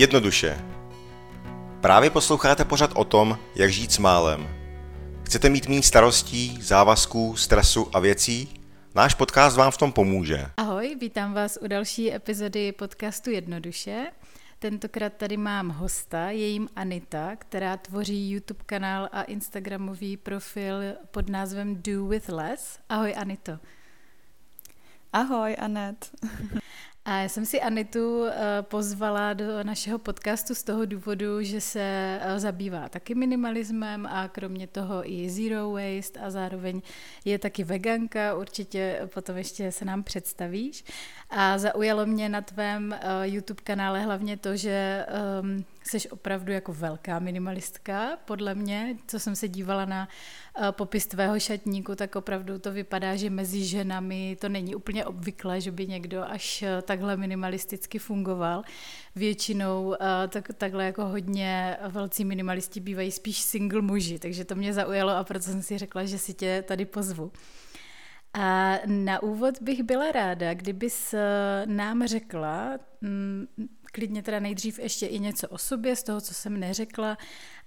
Jednoduše. Právě posloucháte pořad o tom, jak žít s málem. Chcete mít méně starostí, závazků, stresu a věcí? Náš podcast vám v tom pomůže. Ahoj, vítám vás u další epizody podcastu Jednoduše. Tentokrát tady mám hosta, je jim Anita, která tvoří YouTube kanál a Instagramový profil pod názvem Do With Less. Ahoj Anito. Ahoj Anet. A já jsem si Anitu eh, pozvala do našeho podcastu z toho důvodu, že se eh, zabývá taky minimalismem a kromě toho i zero waste a zároveň je taky veganka, určitě potom ještě se nám představíš. A zaujalo mě na tvém eh, YouTube kanále hlavně to, že um, jsi opravdu jako velká minimalistka, podle mě. Co jsem se dívala na uh, popis tvého šatníku, tak opravdu to vypadá, že mezi ženami to není úplně obvyklé, že by někdo až uh, takhle minimalisticky fungoval. Většinou uh, tak, takhle jako hodně velcí minimalisti bývají spíš single muži, takže to mě zaujalo a proto jsem si řekla, že si tě tady pozvu. A na úvod bych byla ráda, kdybys nám řekla, mm, klidně teda nejdřív ještě i něco o sobě, z toho, co jsem neřekla,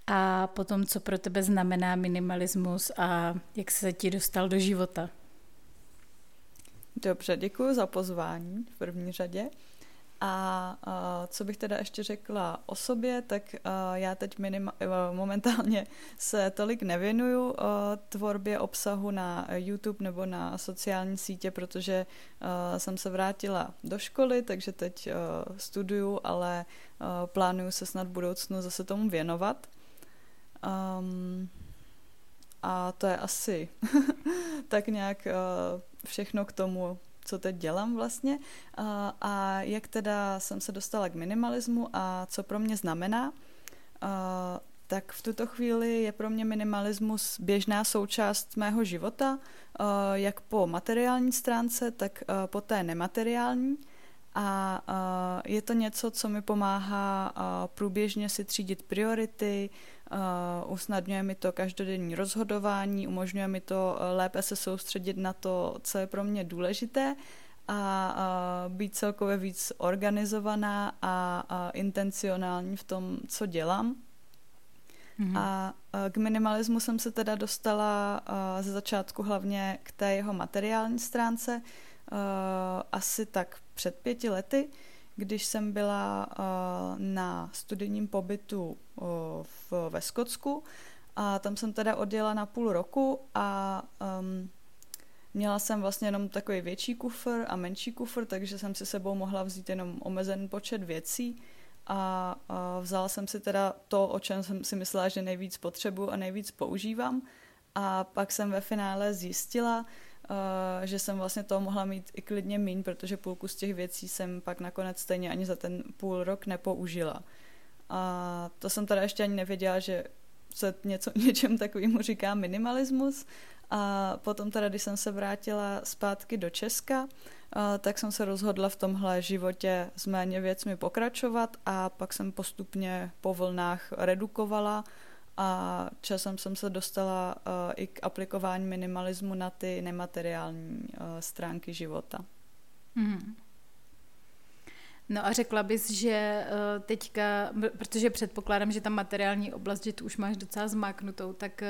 a potom, co pro tebe znamená minimalismus a jak se ti dostal do života. Dobře, děkuji za pozvání v první řadě. A co bych teda ještě řekla o sobě, tak já teď minima, uh, momentálně se tolik nevěnuju uh, tvorbě obsahu na YouTube nebo na sociální sítě, protože uh, jsem se vrátila do školy, takže teď studuju, ale plánuju se snad v budoucnu zase tomu věnovat. Um, a to je asi tak nějak všechno k tomu, co teď dělám vlastně a, jak teda jsem se dostala k minimalismu a co pro mě znamená, tak v tuto chvíli je pro mě minimalismus běžná součást mého života, jak po materiální stránce, tak po té nemateriální. A, a je to něco, co mi pomáhá průběžně si třídit priority, usnadňuje mi to každodenní rozhodování, umožňuje mi to lépe se soustředit na to, co je pro mě důležité a uh, být celkově víc organizovaná a, intencionální v tom, co dělám. Mm-hmm. A k minimalismu jsem se teda dostala ze začátku hlavně k té jeho materiální stránce, asi tak před pěti lety, když jsem byla uh, na studijním pobytu uh, v, ve Skotsku a tam jsem teda odjela na půl roku a um, měla jsem vlastně jenom takový větší kufr a menší kufr, takže jsem si sebou mohla vzít jenom omezený počet věcí a, a vzala jsem si teda to, o čem jsem si myslela, že nejvíc potřebuji a nejvíc používám. A pak jsem ve finále zjistila, Uh, že jsem vlastně toho mohla mít i klidně míň, protože půlku z těch věcí jsem pak nakonec stejně ani za ten půl rok nepoužila. A to jsem teda ještě ani nevěděla, že se něco, něčem takovému říká minimalismus. A potom teda, když jsem se vrátila zpátky do Česka, uh, tak jsem se rozhodla v tomhle životě s méně věcmi pokračovat a pak jsem postupně po vlnách redukovala a časem jsem se dostala uh, i k aplikování minimalismu na ty nemateriální uh, stránky života. Mm. No a řekla bys, že uh, teďka, protože předpokládám, že ta materiální oblast, že tu už máš docela zmáknutou, tak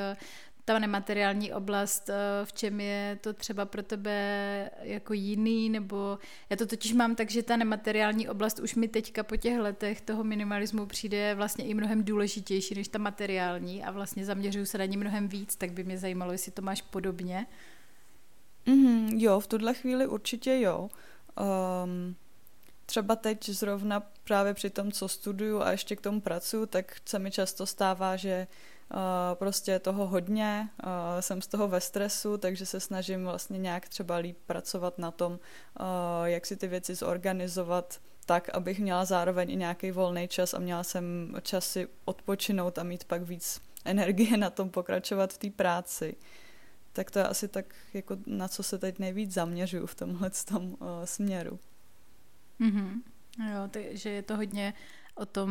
ta nemateriální oblast, eh, v čem je to třeba pro tebe jako jiný, nebo já to totiž mám tak, že ta nemateriální oblast už mi teďka po těch letech toho minimalismu přijde vlastně i mnohem důležitější než ta materiální a vlastně zaměřuju se na ní mnohem víc, tak by mě zajímalo, jestli to máš podobně. Mm, jo, v tuhle chvíli určitě jo. Um, třeba teď zrovna právě při tom, co studuju a ještě k tomu pracuju, tak se mi často stává, že prostě toho hodně, jsem z toho ve stresu, takže se snažím vlastně nějak třeba líp pracovat na tom, jak si ty věci zorganizovat tak, abych měla zároveň i nějaký volný čas a měla jsem čas si odpočinout a mít pak víc energie na tom pokračovat v té práci. Tak to je asi tak, jako na co se teď nejvíc zaměřuju v tomhle tom uh, směru. Mm-hmm. Jo, ty, že je to hodně o tom,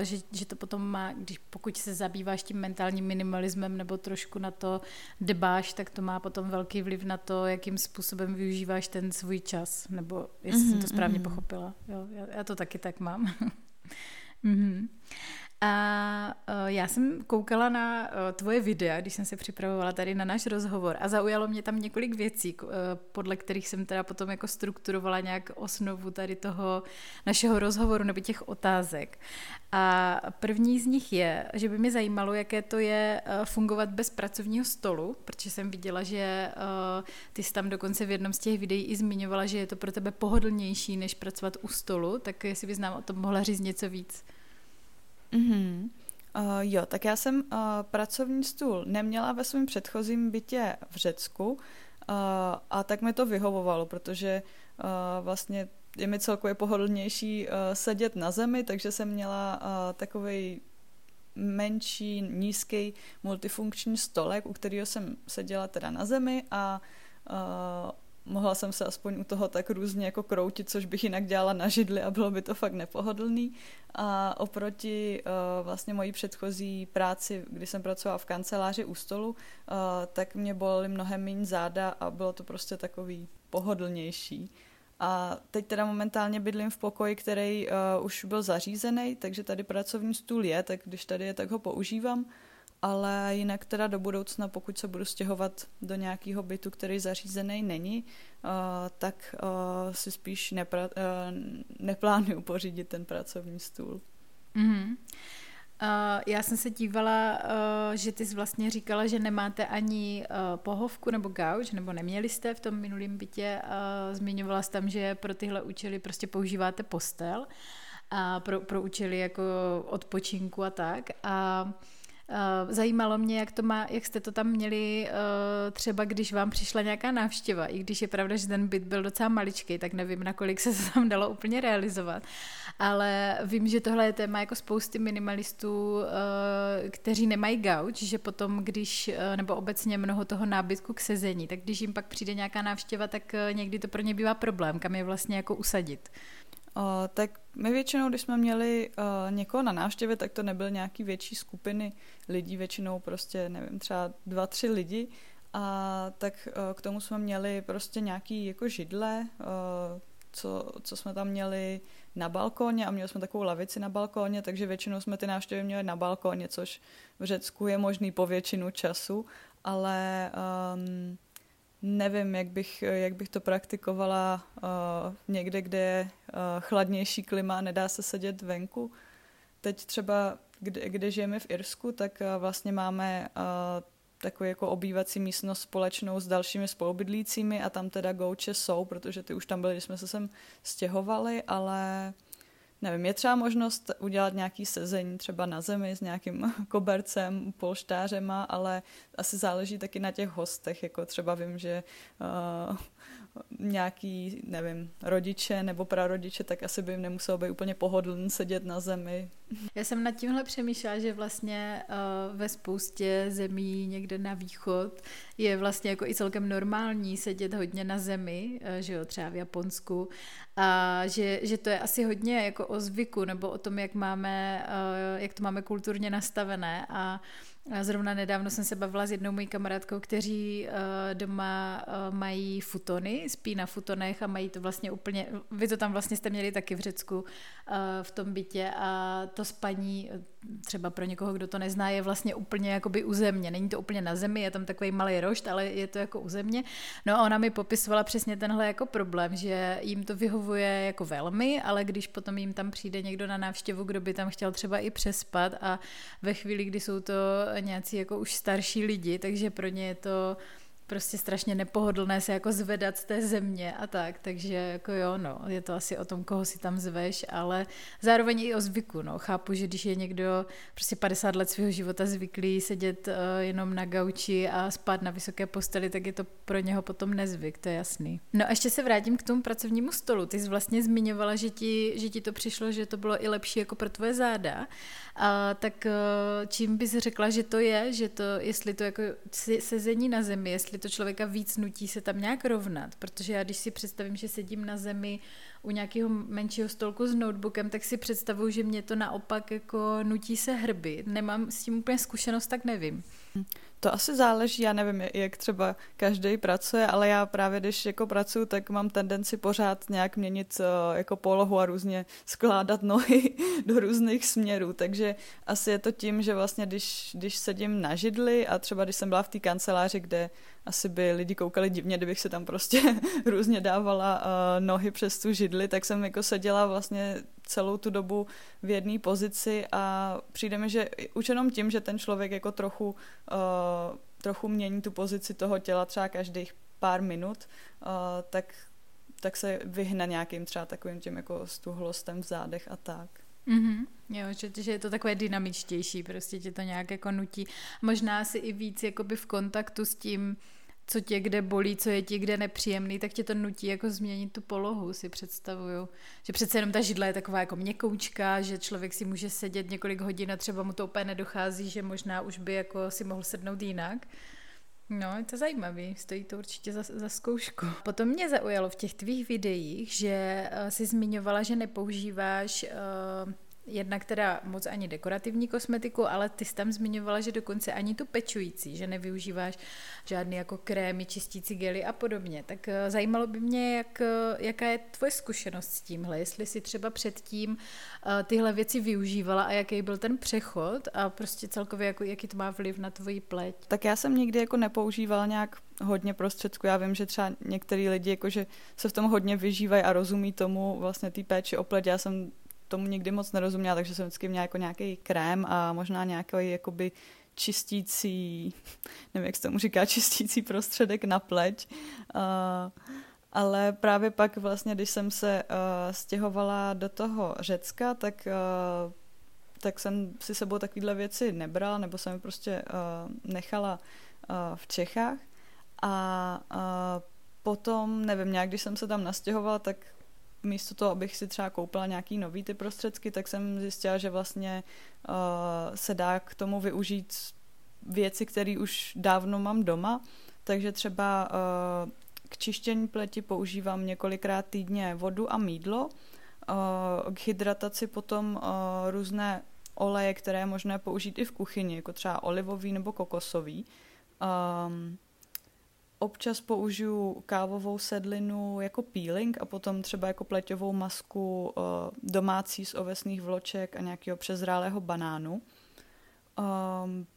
eh, že, že to potom má, když pokud se zabýváš tím mentálním minimalismem nebo trošku na to dbáš, tak to má potom velký vliv na to, jakým způsobem využíváš ten svůj čas, nebo jestli mm-hmm, jsem to mhm, správně mm-hmm. pochopila. Jo, já, já to taky tak mám. Mm-hmm. A uh, já jsem koukala na uh, tvoje videa, když jsem se připravovala tady na náš rozhovor a zaujalo mě tam několik věcí, uh, podle kterých jsem teda potom jako strukturovala nějak osnovu tady toho našeho rozhovoru nebo těch otázek. A první z nich je, že by mě zajímalo, jaké to je fungovat bez pracovního stolu, protože jsem viděla, že ty jsi tam dokonce v jednom z těch videí i zmiňovala, že je to pro tebe pohodlnější, než pracovat u stolu, tak jestli bys nám o tom mohla říct něco víc. Mm-hmm. Uh, jo, tak já jsem uh, pracovní stůl neměla ve svém předchozím bytě v Řecku uh, a tak mi to vyhovovalo, protože uh, vlastně je mi celkově pohodlnější uh, sedět na zemi, takže jsem měla uh, takový menší, nízký multifunkční stolek, u kterého jsem seděla teda na zemi a uh, mohla jsem se aspoň u toho tak různě jako kroutit, což bych jinak dělala na židli a bylo by to fakt nepohodlný. A oproti uh, vlastně mojí předchozí práci, kdy jsem pracovala v kanceláři u stolu, uh, tak mě bolely mnohem méně záda a bylo to prostě takový pohodlnější. A teď teda momentálně bydlím v pokoji, který uh, už byl zařízený, takže tady pracovní stůl je, tak když tady je, tak ho používám ale jinak teda do budoucna, pokud se budu stěhovat do nějakého bytu, který zařízený není, uh, tak uh, si spíš nepra- uh, neplánuju pořídit ten pracovní stůl. Mm-hmm. Uh, já jsem se dívala, uh, že ty jsi vlastně říkala, že nemáte ani uh, pohovku nebo gauč, nebo neměli jste v tom minulém bytě. Zmiňovala jsi tam, že pro tyhle účely prostě používáte postel a pro, pro účely jako odpočinku a tak. A Eh, zajímalo mě, jak, to má, jak jste to tam měli eh, třeba, když vám přišla nějaká návštěva, i když je pravda, že ten byt byl docela maličký, tak nevím, nakolik se to tam dalo úplně realizovat. Ale vím, že tohle je téma jako spousty minimalistů, eh, kteří nemají gauč, že potom, když, nebo obecně mnoho toho nábytku k sezení, tak když jim pak přijde nějaká návštěva, tak někdy to pro ně bývá problém, kam je vlastně jako usadit. Uh, tak my většinou, když jsme měli uh, někoho na návštěvě, tak to nebyl nějaký větší skupiny lidí, většinou prostě, nevím, třeba dva, tři lidi. A tak uh, k tomu jsme měli prostě nějaký jako židle, uh, co, co jsme tam měli na balkóně a měli jsme takovou lavici na balkóně, takže většinou jsme ty návštěvy měli na balkóně, což v Řecku je možný po většinu času, ale um, nevím, jak bych, jak bych to praktikovala uh, někde, kde je uh, chladnější klima a nedá se sedět venku. Teď třeba, kde, kde žijeme v Irsku, tak uh, vlastně máme uh, takovou jako obývací místnost společnou s dalšími spolubydlícími a tam teda gouče jsou, protože ty už tam byly, když jsme se sem stěhovali, ale nevím, je třeba možnost udělat nějaký sezení třeba na zemi s nějakým kobercem, polštářema, ale asi záleží taky na těch hostech, jako třeba vím, že uh, nějaký, nevím, rodiče nebo prarodiče, tak asi by jim nemuselo být úplně pohodlný sedět na zemi. Já jsem nad tímhle přemýšlela, že vlastně uh, ve spoustě zemí někde na východ je vlastně jako i celkem normální sedět hodně na zemi, uh, že jo, třeba v Japonsku, a že, že to je asi hodně jako o zvyku nebo o tom, jak máme, uh, jak to máme kulturně nastavené a Zrovna nedávno jsem se bavila s jednou mojí kamarádkou, kteří uh, doma uh, mají futony, spí na futonech a mají to vlastně úplně, vy to tam vlastně jste měli taky v Řecku uh, v tom bytě a to spaní, třeba pro někoho, kdo to nezná, je vlastně úplně jakoby u země. Není to úplně na zemi, je tam takový malý rošt, ale je to jako u země. No a ona mi popisovala přesně tenhle jako problém, že jim to vyhovuje jako velmi, ale když potom jim tam přijde někdo na návštěvu, kdo by tam chtěl třeba i přespat a ve chvíli, kdy jsou to nějací jako už starší lidi, takže pro ně je to prostě strašně nepohodlné se jako zvedat z té země a tak, takže jako jo, no, je to asi o tom, koho si tam zveš, ale zároveň i o zvyku, no, chápu, že když je někdo prostě 50 let svého života zvyklý sedět uh, jenom na gauči a spát na vysoké posteli, tak je to pro něho potom nezvyk, to je jasný. No a ještě se vrátím k tomu pracovnímu stolu, ty jsi vlastně zmiňovala, že ti, že ti to přišlo, že to bylo i lepší jako pro tvoje záda, a tak uh, čím bys řekla, že to je, že to, jestli to jako sezení na zemi, jestli jestli to člověka víc nutí se tam nějak rovnat, protože já když si představím, že sedím na zemi u nějakého menšího stolku s notebookem, tak si představuju, že mě to naopak jako nutí se hrbit. Nemám s tím úplně zkušenost, tak nevím. To asi záleží, já nevím, jak třeba každý pracuje, ale já právě, když jako pracuji, tak mám tendenci pořád nějak měnit eh, jako polohu a různě skládat nohy do různých směrů, takže asi je to tím, že vlastně když, když sedím na židli a třeba když jsem byla v té kanceláři, kde asi by lidi koukali divně, kdybych se tam prostě různě dávala uh, nohy přes tu židli, tak jsem jako seděla vlastně celou tu dobu v jedné pozici a přijde mi, že už jenom tím, že ten člověk jako trochu, uh, trochu mění tu pozici toho těla třeba každých pár minut, uh, tak, tak se vyhne nějakým třeba takovým tím jako stuhlostem v zádech a tak. Mm-hmm. Jo, že, že je to takové dynamičtější, prostě tě to nějak jako nutí. Možná si i víc jakoby v kontaktu s tím, co tě kde bolí, co je ti kde nepříjemný, tak tě to nutí jako změnit tu polohu, si představuju. Že přece jenom ta židla je taková jako měkoučka, že člověk si může sedět několik hodin a třeba mu to úplně nedochází, že možná už by jako si mohl sednout jinak. No, je to zajímavý, stojí to určitě za, za zkoušku. Potom mě zaujalo v těch tvých videích, že uh, jsi zmiňovala, že nepoužíváš uh, Jedna, která moc ani dekorativní kosmetiku, ale ty jsi tam zmiňovala, že dokonce ani tu pečující, že nevyužíváš žádný jako krémy, čistící gely a podobně. Tak eh, zajímalo by mě, jak, eh, jaká je tvoje zkušenost s tímhle, jestli si třeba předtím eh, tyhle věci využívala a jaký byl ten přechod a prostě celkově jako, jaký to má vliv na tvoji pleť. Tak já jsem nikdy jako nepoužívala nějak hodně prostředků. Já vím, že třeba některý lidi jakože se v tom hodně vyžívají a rozumí tomu vlastně té péči o pleť. Já jsem tomu nikdy moc nerozuměla, takže jsem vždycky měla jako nějaký krém a možná nějaký jakoby čistící, nevím, jak se tomu říká, čistící prostředek na pleť. Uh, ale právě pak vlastně, když jsem se uh, stěhovala do toho Řecka, tak, uh, tak jsem si sebou takovéhle věci nebrala, nebo jsem je prostě uh, nechala uh, v Čechách. A uh, potom, nevím, nějak když jsem se tam nastěhovala, tak místo toho, abych si třeba koupila nějaký nový ty prostředky, tak jsem zjistila, že vlastně uh, se dá k tomu využít věci, které už dávno mám doma, takže třeba uh, k čištění pleti používám několikrát týdně vodu a mídlo, uh, k hydrataci potom uh, různé oleje, které je možné použít i v kuchyni, jako třeba olivový nebo kokosový. Um, Občas použiju kávovou sedlinu jako peeling a potom třeba jako pleťovou masku uh, domácí z ovesných vloček a nějakého přezrálého banánu.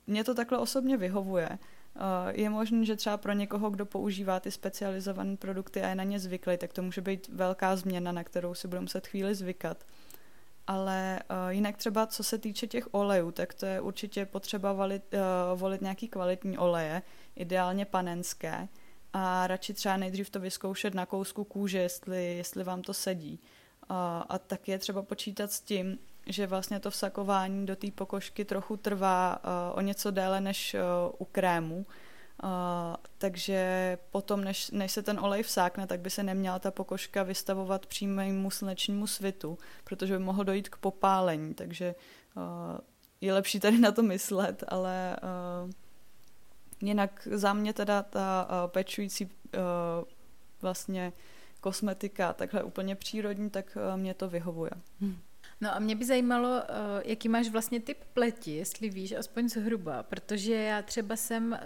Mně to takhle osobně vyhovuje. Uh, je možné, že třeba pro někoho, kdo používá ty specializované produkty a je na ně zvyklý, tak to může být velká změna, na kterou si budu muset chvíli zvykat. Ale uh, jinak třeba co se týče těch olejů, tak to je určitě potřeba volit, uh, volit nějaký kvalitní oleje, ideálně panenské a radši třeba nejdřív to vyzkoušet na kousku kůže, jestli, jestli vám to sedí. A, a tak je třeba počítat s tím, že vlastně to vsakování do té pokožky trochu trvá uh, o něco déle než uh, u krému. Uh, takže potom, než, než se ten olej vsákne, tak by se neměla ta pokožka vystavovat přímému slunečnímu svitu, protože by mohlo dojít k popálení. Takže uh, je lepší tady na to myslet, ale uh, Jinak za mě teda ta uh, pečující uh, vlastně kosmetika, takhle úplně přírodní, tak uh, mě to vyhovuje. Hmm. No a mě by zajímalo, jaký máš vlastně typ pleti, jestli víš, aspoň zhruba, protože já třeba jsem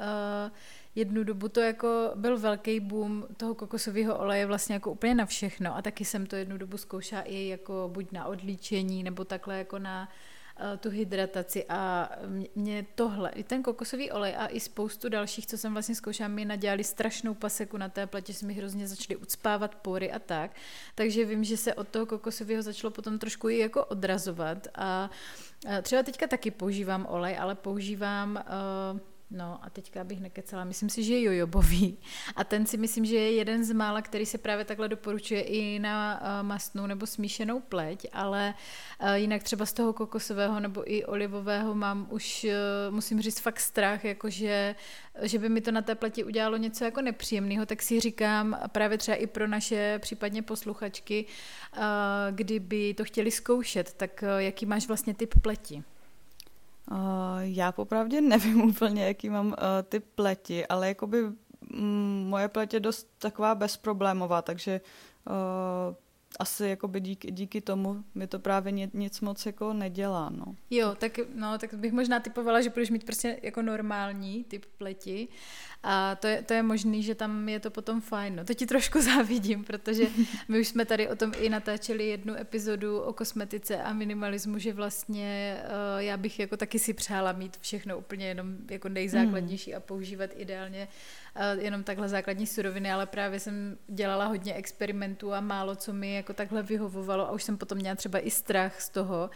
jednu dobu to jako byl velký boom toho kokosového oleje vlastně jako úplně na všechno a taky jsem to jednu dobu zkoušela i jako buď na odlíčení nebo takhle jako na Eh, tu hydrataci a mě tohle, i ten kokosový olej a i spoustu dalších, co jsem vlastně zkoušela, mi nadělali strašnou paseku na té pletě, se mi hrozně začaly ucpávat pory a tak, takže vím, že se od toho kokosového začalo potom trošku i jako odrazovat. A třeba teďka taky používám olej, ale používám uh, No a teďka bych nekecala, myslím si, že je jojobový. A ten si myslím, že je jeden z mála, který se právě takhle doporučuje i na uh, mastnou nebo smíšenou pleť, ale uh, jinak třeba z toho kokosového nebo i olivového mám už, uh, musím říct, fakt strach, jakože že by mi to na té pleti udělalo něco jako nepříjemného, tak si říkám právě třeba i pro naše případně posluchačky, kdyby to chtěli zkoušet, tak jaký máš vlastně typ pleti? Uh, já popravdě nevím úplně, jaký mám uh, ty pleti, ale jakoby mm, moje pleť je dost taková bezproblémová, takže uh, asi jakoby díky, díky tomu mi to právě nic, nic moc jako nedělá, no. Jo, tak, no, tak bych možná typovala, že budeš mít prostě jako normální typ pleti a to je, to je možný, že tam je to potom fajn. No, to ti trošku závidím, protože my už jsme tady o tom i natáčeli jednu epizodu o kosmetice a minimalismu, že vlastně uh, já bych jako taky si přála mít všechno úplně jenom jako nejzákladnější mm. a používat ideálně uh, jenom takhle základní suroviny, ale právě jsem dělala hodně experimentů a málo co mi jako takhle vyhovovalo a už jsem potom měla třeba i strach z toho,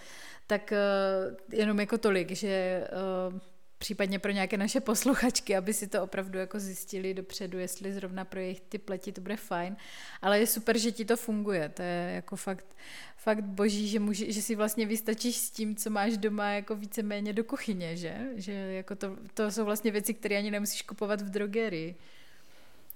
tak uh, jenom jako tolik, že uh, případně pro nějaké naše posluchačky, aby si to opravdu jako zjistili dopředu, jestli zrovna pro jejich ty pleti to bude fajn. Ale je super, že ti to funguje. To je jako fakt, fakt boží, že, může, že si vlastně vystačíš s tím, co máš doma jako víceméně do kuchyně, že? Že jako to, to jsou vlastně věci, které ani nemusíš kupovat v drogerii.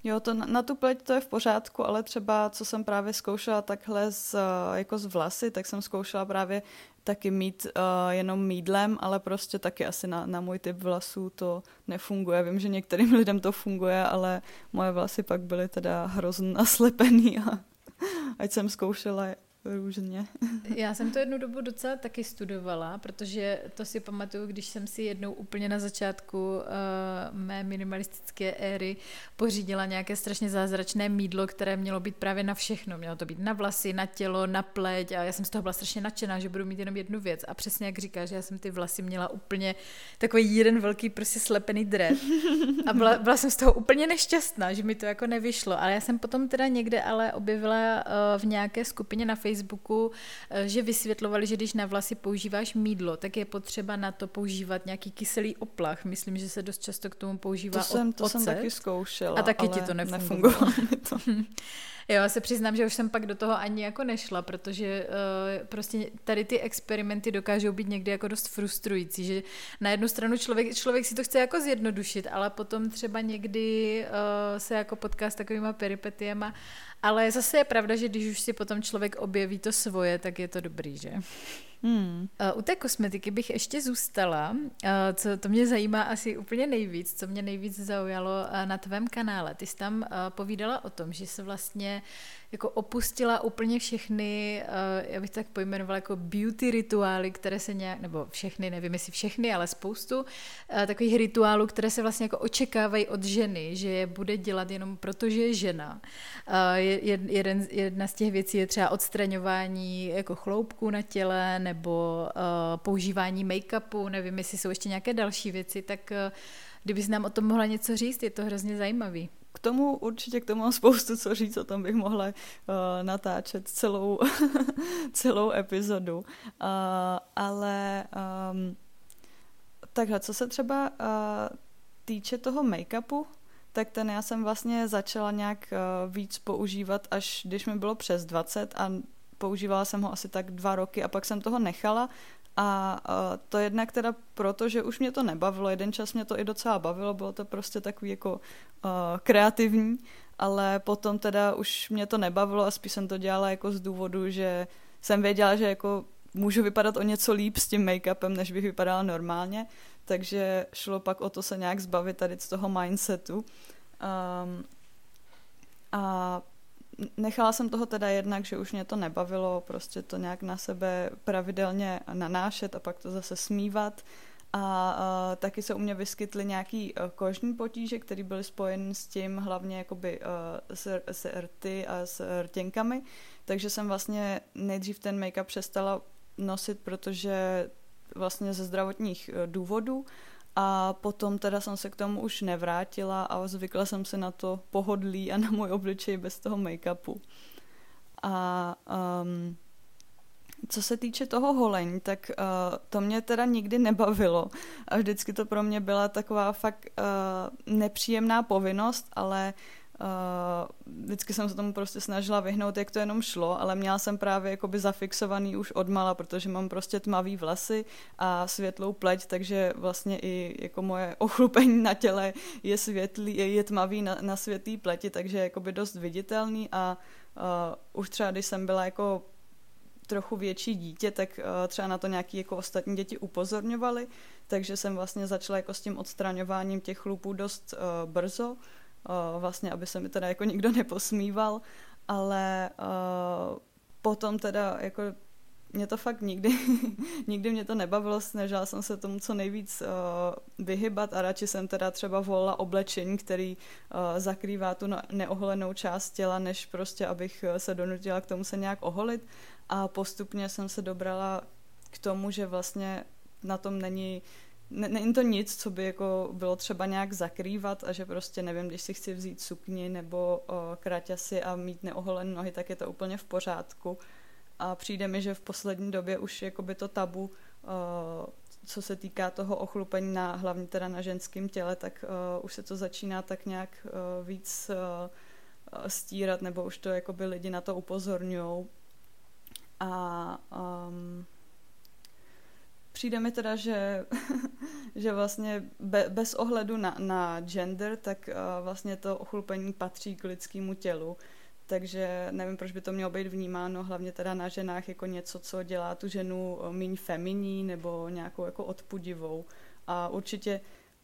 Jo, to na, na tu pleť to je v pořádku, ale třeba co jsem právě zkoušela takhle z, jako z vlasy, tak jsem zkoušela právě taky mít uh, jenom mídlem, ale prostě taky asi na, na můj typ vlasů to nefunguje. Vím, že některým lidem to funguje, ale moje vlasy pak byly teda hrozně naslepený a ať jsem zkoušela různě. Já jsem to jednu dobu docela taky studovala, protože to si pamatuju, když jsem si jednou úplně na začátku uh, mé minimalistické éry pořídila nějaké strašně zázračné mídlo, které mělo být právě na všechno. Mělo to být na vlasy, na tělo, na pleť a já jsem z toho byla strašně nadšená, že budu mít jenom jednu věc. A přesně jak říkáš, já jsem ty vlasy měla úplně takový jeden velký prostě slepený dred. A byla, byla jsem z toho úplně nešťastná, že mi to jako nevyšlo. Ale já jsem potom teda někde ale objevila uh, v nějaké skupině na Facebooku Facebooku, eh, že vysvětlovali, že když na vlasy používáš mídlo, tak je potřeba na to používat nějaký kyselý oplach. Myslím, že se dost často k tomu používá to jsem, to ocet. jsem taky zkoušela, A taky ti to nefungovalo. nefungovalo to. Já se přiznám, že už jsem pak do toho ani jako nešla, protože uh, prostě tady ty experimenty dokážou být někdy jako dost frustrující, že na jednu stranu člověk, člověk si to chce jako zjednodušit, ale potom třeba někdy uh, se jako potká s takovýma peripetiema ale zase je pravda, že když už si potom člověk objeví to svoje, tak je to dobrý, že? Hmm. U té kosmetiky bych ještě zůstala, co to mě zajímá asi úplně nejvíc, co mě nejvíc zaujalo na tvém kanále. Ty jsi tam povídala o tom, že se vlastně jako opustila úplně všechny, já bych tak pojmenovala jako beauty rituály, které se nějak, nebo všechny, nevím jestli všechny, ale spoustu takových rituálů, které se vlastně jako očekávají od ženy, že je bude dělat jenom proto, že je žena. Jeden, jedna z těch věcí je třeba odstraňování jako chloupků na těle, nebo uh, používání make-upu, nevím, jestli jsou ještě nějaké další věci, tak uh, kdybys nám o tom mohla něco říct, je to hrozně zajímavý. K tomu určitě k tomu mám spoustu co říct, o tom bych mohla uh, natáčet celou, celou epizodu. Uh, ale um, takhle, co se třeba uh, týče toho make-upu, tak ten já jsem vlastně začala nějak uh, víc používat, až když mi bylo přes 20 a používala jsem ho asi tak dva roky a pak jsem toho nechala a uh, to jednak teda proto, že už mě to nebavilo, jeden čas mě to i docela bavilo, bylo to prostě takový jako uh, kreativní, ale potom teda už mě to nebavilo a spíš jsem to dělala jako z důvodu, že jsem věděla, že jako můžu vypadat o něco líp s tím make-upem, než bych vypadala normálně, takže šlo pak o to se nějak zbavit tady z toho mindsetu. Um, a nechala jsem toho teda jednak, že už mě to nebavilo, prostě to nějak na sebe pravidelně nanášet a pak to zase smívat. A a taky se u mě vyskytly nějaký uh, kožní potíže, které byly spojeny s tím hlavně jakoby uh, s, s rty a s rtěnkami, takže jsem vlastně nejdřív ten make-up přestala nosit, protože vlastně ze zdravotních uh, důvodů a potom teda jsem se k tomu už nevrátila a zvykla jsem si na to pohodlí a na můj obličej bez toho make-upu. A um, co se týče toho holení, tak uh, to mě teda nikdy nebavilo a vždycky to pro mě byla taková fakt uh, nepříjemná povinnost, ale Uh, vždycky jsem se tomu prostě snažila vyhnout, jak to jenom šlo, ale měla jsem právě jakoby zafixovaný už odmala, protože mám prostě tmavý vlasy a světlou pleť, takže vlastně i jako moje ochlupení na těle je světlý, je tmavý na, na světlý pleti, takže je jakoby dost viditelný a uh, už třeba když jsem byla jako trochu větší dítě, tak uh, třeba na to nějaký jako ostatní děti upozorňovali, takže jsem vlastně začala jako s tím odstraňováním těch chlupů dost uh, brzo, vlastně, aby se mi teda jako nikdo neposmíval, ale potom teda jako mě to fakt nikdy, nikdy mě to nebavilo, snažila jsem se tomu co nejvíc uh, vyhybat a radši jsem teda třeba volila oblečení, který uh, zakrývá tu neoholenou část těla, než prostě abych se donutila k tomu se nějak oholit. A postupně jsem se dobrala k tomu, že vlastně na tom není není to nic, co by jako bylo třeba nějak zakrývat a že prostě nevím, když si chci vzít sukni nebo kraťasy a mít neoholené nohy, tak je to úplně v pořádku. A přijde mi, že v poslední době už jakoby to tabu, o, co se týká toho ochlupení na, hlavně teda na ženském těle, tak o, už se to začíná tak nějak o, víc o, stírat, nebo už to jakoby lidi na to upozorňují. A um, Přijde mi teda, že, že vlastně be, bez ohledu na, na gender, tak uh, vlastně to ochlupení patří k lidskému tělu. Takže nevím, proč by to mělo být vnímáno hlavně teda na ženách jako něco, co dělá tu ženu méně feminí nebo nějakou jako odpudivou. A určitě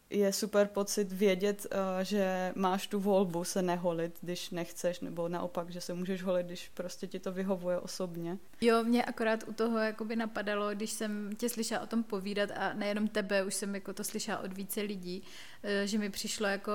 je super pocit vědět, eh, že máš tu volbu se neholit, když nechceš, nebo naopak, že se můžeš holit, když prostě ti to vyhovuje osobně. Jo, mě akorát u toho jakoby napadalo, když jsem tě slyšela o tom povídat a nejenom tebe, už jsem jako to slyšela od více lidí, eh, že mi přišlo jako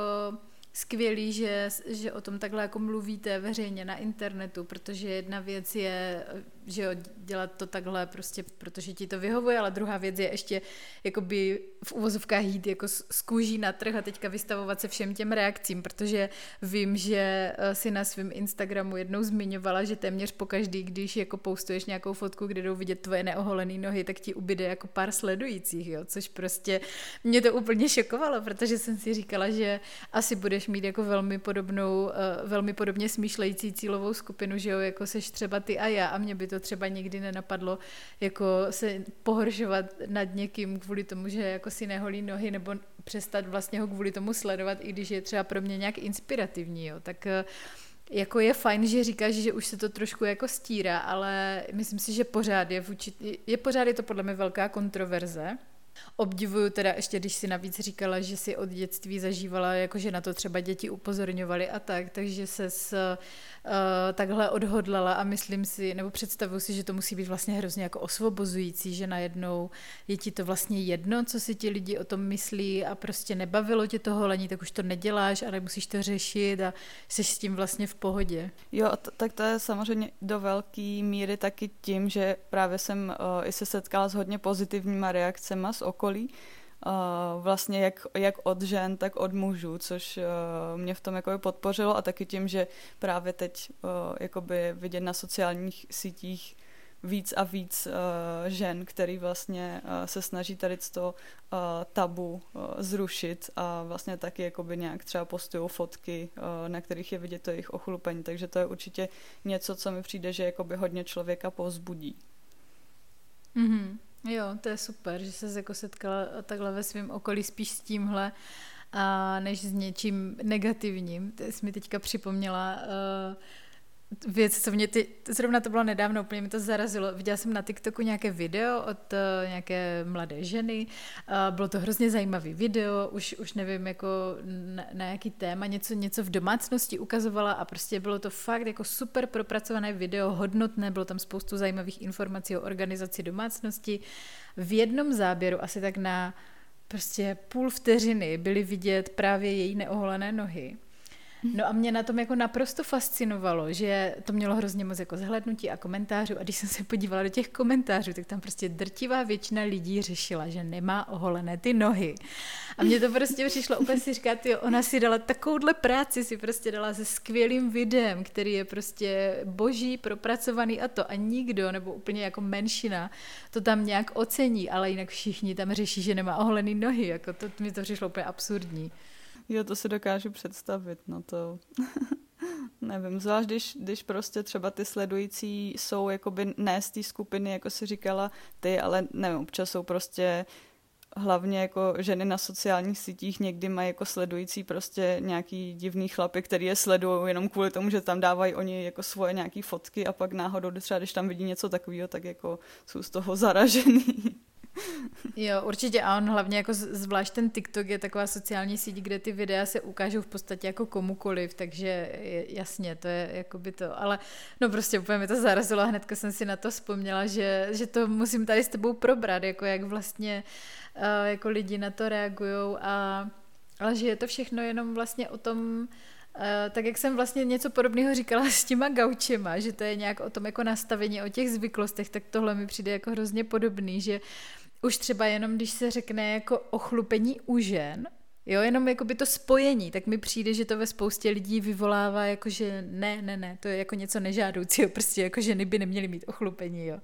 skvělý, že, že o tom takhle jako mluvíte veřejně na internetu, protože jedna věc je, že jo, dělat to takhle prostě, protože ti to vyhovuje, ale druhá věc je ještě jakoby v uvozovkách jít jako z kůží na trh a teďka vystavovat se všem těm reakcím, protože vím, že eh, si na svém Instagramu jednou zmiňovala, že téměř po každý, když jako postuješ nějakou fotku, kde jdou vidět tvoje neoholené nohy, tak ti ubyde jako pár sledujících, jo, což prostě mě to úplně šokovalo, protože jsem si říkala, že asi budeš mít jako velmi podobnou, eh, velmi podobně smýšlející cílovou skupinu, že jo, jako seš třeba ty a já a mě by to třeba nikdy nenapadlo jako se pohoršovat nad někým kvůli tomu, že jako si neholí nohy nebo přestat vlastně ho kvůli tomu sledovat, i když je třeba pro mě nějak inspirativní, jo. tak eh, jako je fajn, že říkáš, že už se to trošku jako stírá, ale myslím si, že pořád je, vůči, je pořád je to podle mě velká kontroverze, Obdivuju teda ještě, když si navíc říkala, že si od dětství zažívala, jako že na to třeba děti upozorňovali a tak, takže se s, takhle odhodlala a myslím si, nebo představuju si, že to musí být vlastně hrozně jako osvobozující, že najednou je ti to vlastně jedno, co si ti lidi o tom myslí a prostě nebavilo tě to holení, tak už to neděláš a nemusíš to řešit a jsi s tím vlastně v pohodě. Jo, t- tak to je samozřejmě do velké míry taky tím, že právě jsem uh, i se setkala s hodně pozitivníma reakcemi z okolí, Uh, vlastně jak, jak od žen, tak od mužů, což uh, mě v tom jako podpořilo a taky tím, že právě teď uh, jakoby vidět na sociálních sítích víc a víc žen, který vlastně se snaží tady to tabu zrušit a vlastně taky jakoby nějak třeba postují fotky, na kterých je vidět to jejich ochlupení, takže to je určitě něco, co mi přijde, že jakoby hodně člověka povzbudí. Mm-hmm. Jo, to je super, že se jako setkala takhle ve svém okolí spíš s tímhle, a než s něčím negativním. To jsi mi teďka připomněla uh, věc, co mě ty, zrovna to bylo nedávno, úplně mi to zarazilo. Viděla jsem na TikToku nějaké video od uh, nějaké mladé ženy, uh, bylo to hrozně zajímavý video, už, už nevím jako na, na jaký téma, něco, něco v domácnosti ukazovala a prostě bylo to fakt jako super propracované video, hodnotné, bylo tam spoustu zajímavých informací o organizaci domácnosti. V jednom záběru asi tak na prostě půl vteřiny byly vidět právě její neoholené nohy No a mě na tom jako naprosto fascinovalo, že to mělo hrozně moc jako zhlednutí a komentářů a když jsem se podívala do těch komentářů, tak tam prostě drtivá většina lidí řešila, že nemá oholené ty nohy. A mně to prostě přišlo úplně si říkat, jo, ona si dala takovouhle práci, si prostě dala se skvělým videem, který je prostě boží, propracovaný a to a nikdo, nebo úplně jako menšina, to tam nějak ocení, ale jinak všichni tam řeší, že nemá oholený nohy, jako to mi to přišlo úplně absurdní. Jo, to si dokážu představit, no to... Nevím, zvlášť když, když prostě třeba ty sledující jsou jakoby ne z té skupiny, jako si říkala ty, ale nevím, občas jsou prostě hlavně jako ženy na sociálních sítích někdy mají jako sledující prostě nějaký divný chlapy, který je sledují jenom kvůli tomu, že tam dávají oni jako svoje nějaké fotky a pak náhodou třeba, když tam vidí něco takového, tak jako jsou z toho zaražený. Jo, určitě. A on hlavně jako zvlášť ten TikTok je taková sociální síť, kde ty videa se ukážou v podstatě jako komukoliv, takže jasně, to je jako by to, ale no prostě úplně mi to zarazilo a hnedka jsem si na to vzpomněla, že, že to musím tady s tebou probrat, jako jak vlastně uh, jako lidi na to reagují a ale že je to všechno jenom vlastně o tom, Uh, tak jak jsem vlastně něco podobného říkala s těma gaučema, že to je nějak o tom jako nastavení, o těch zvyklostech, tak tohle mi přijde jako hrozně podobný, že už třeba jenom, když se řekne jako ochlupení u žen, jo, jenom jako by to spojení, tak mi přijde, že to ve spoustě lidí vyvolává jako, že ne, ne, ne, to je jako něco nežádoucího, prostě jako ženy by neměly mít ochlupení, jo.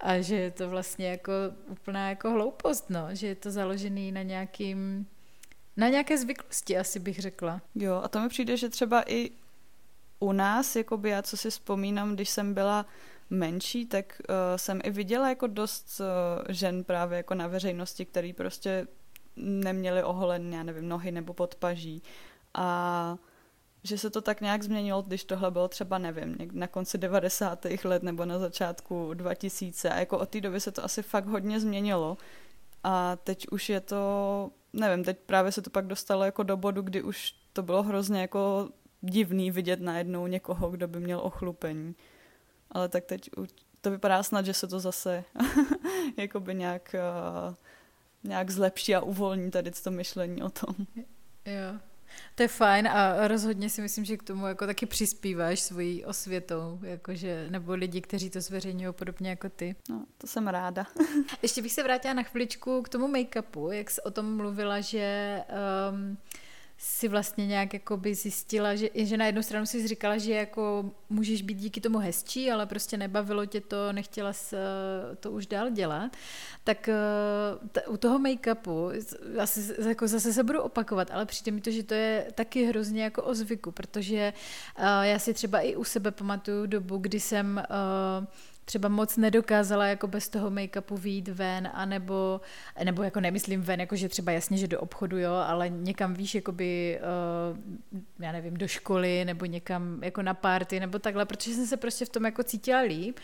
A že je to vlastně jako úplná jako hloupost, no, že je to založený na nějakým na nějaké zvyklosti, asi bych řekla. Jo, a to mi přijde, že třeba i u nás, jakoby já co si vzpomínám, když jsem byla menší, tak uh, jsem i viděla jako dost uh, žen právě jako na veřejnosti, který prostě neměli oholen, já nevím, nohy nebo podpaží. A že se to tak nějak změnilo, když tohle bylo třeba, nevím, na konci 90. let nebo na začátku 2000 a jako od té doby se to asi fakt hodně změnilo. A teď už je to nevím, teď právě se to pak dostalo jako do bodu, kdy už to bylo hrozně jako divný vidět najednou někoho, kdo by měl ochlupení. Ale tak teď to vypadá snad, že se to zase jakoby nějak, uh, nějak zlepší a uvolní tady to myšlení o tom. Jo. To je fajn a rozhodně si myslím, že k tomu jako taky přispíváš svojí osvětou, jakože, nebo lidi, kteří to zveřejňují podobně jako ty. No, to jsem ráda. Ještě bych se vrátila na chviličku k tomu make-upu, jak jsi o tom mluvila, že um, si vlastně nějak jako by zjistila, že, že na jednu stranu si říkala, že jako můžeš být díky tomu hezčí, ale prostě nebavilo tě to, nechtěla eh, to už dál dělat, tak eh, t- u toho make-upu, asi, jako zase se budu opakovat, ale přijde mi to, že to je taky hrozně jako o zvyku, protože uh, já si třeba i u sebe pamatuju dobu, kdy jsem uh, třeba moc nedokázala jako bez toho make-upu výjít ven, anebo, nebo jako nemyslím ven, jako že třeba jasně, že do obchodu, jo, ale někam víš, jakoby, uh, já nevím, do školy, nebo někam jako na party, nebo takhle, protože jsem se prostě v tom jako cítila líp.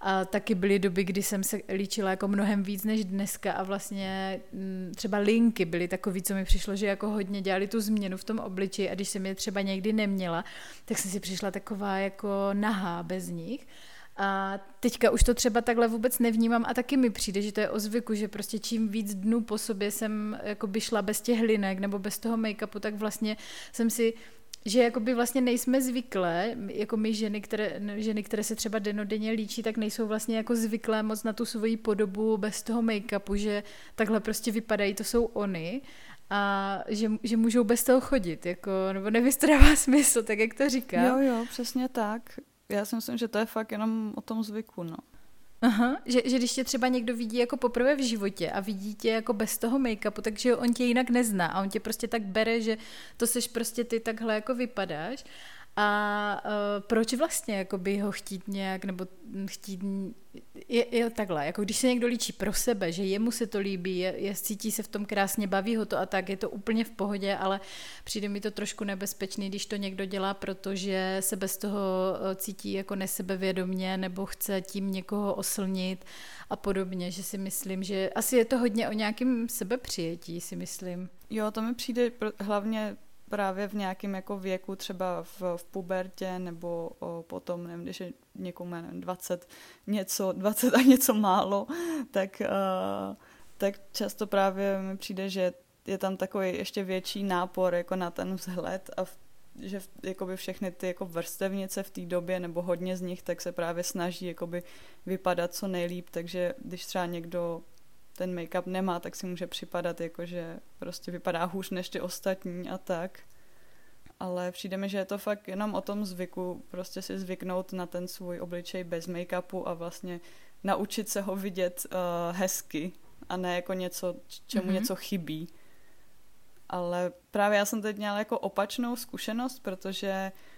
A taky byly doby, kdy jsem se líčila jako mnohem víc než dneska a vlastně mm, třeba linky byly takový, co mi přišlo, že jako hodně dělali tu změnu v tom obličeji a když jsem je třeba někdy neměla, tak jsem si přišla taková jako nahá bez nich. A teďka už to třeba takhle vůbec nevnímám a taky mi přijde, že to je o zvyku, že prostě čím víc dnů po sobě jsem jako by šla bez těch hlinek nebo bez toho make-upu, tak vlastně jsem si že jakoby vlastně nejsme zvyklé, jako my ženy které, ženy, které se třeba denodenně líčí, tak nejsou vlastně jako zvyklé moc na tu svoji podobu bez toho make-upu, že takhle prostě vypadají, to jsou oni a že, že můžou bez toho chodit, jako, nebo nevystává smysl, tak jak to říká. Jo, jo, přesně tak já si myslím, že to je fakt jenom o tom zvyku, no. Aha, že, že když tě třeba někdo vidí jako poprvé v životě a vidí tě jako bez toho make-upu, takže on tě jinak nezná a on tě prostě tak bere, že to seš prostě ty takhle jako vypadáš a uh, proč vlastně jako by ho chtít nějak, nebo chtít, je, je takhle, jako když se někdo líčí pro sebe, že jemu se to líbí, je, je, cítí se v tom krásně, baví ho to a tak, je to úplně v pohodě, ale přijde mi to trošku nebezpečný, když to někdo dělá, protože se bez toho eh, cítí jako nesebevědomně nebo chce tím někoho oslnit a podobně, že si myslím, že asi je to hodně o nějakém sebepřijetí, si myslím. Jo, to mi přijde hlavně právě v nějakém jako věku, třeba v, v pubertě nebo o, potom, nevím, když je někomu nevím, 20, něco, 20 a něco málo, tak, uh, tak často právě mi přijde, že je tam takový ještě větší nápor jako na ten vzhled a v, že jakoby všechny ty jako vrstevnice v té době nebo hodně z nich tak se právě snaží jakoby vypadat co nejlíp, takže když třeba někdo ten make-up nemá, tak si může připadat jako, že prostě vypadá hůř než ty ostatní a tak. Ale přijde mi, že je to fakt jenom o tom zvyku, prostě si zvyknout na ten svůj obličej bez make-upu a vlastně naučit se ho vidět uh, hezky a ne jako něco, čemu mm-hmm. něco chybí. Ale právě já jsem teď měla jako opačnou zkušenost, protože Uh,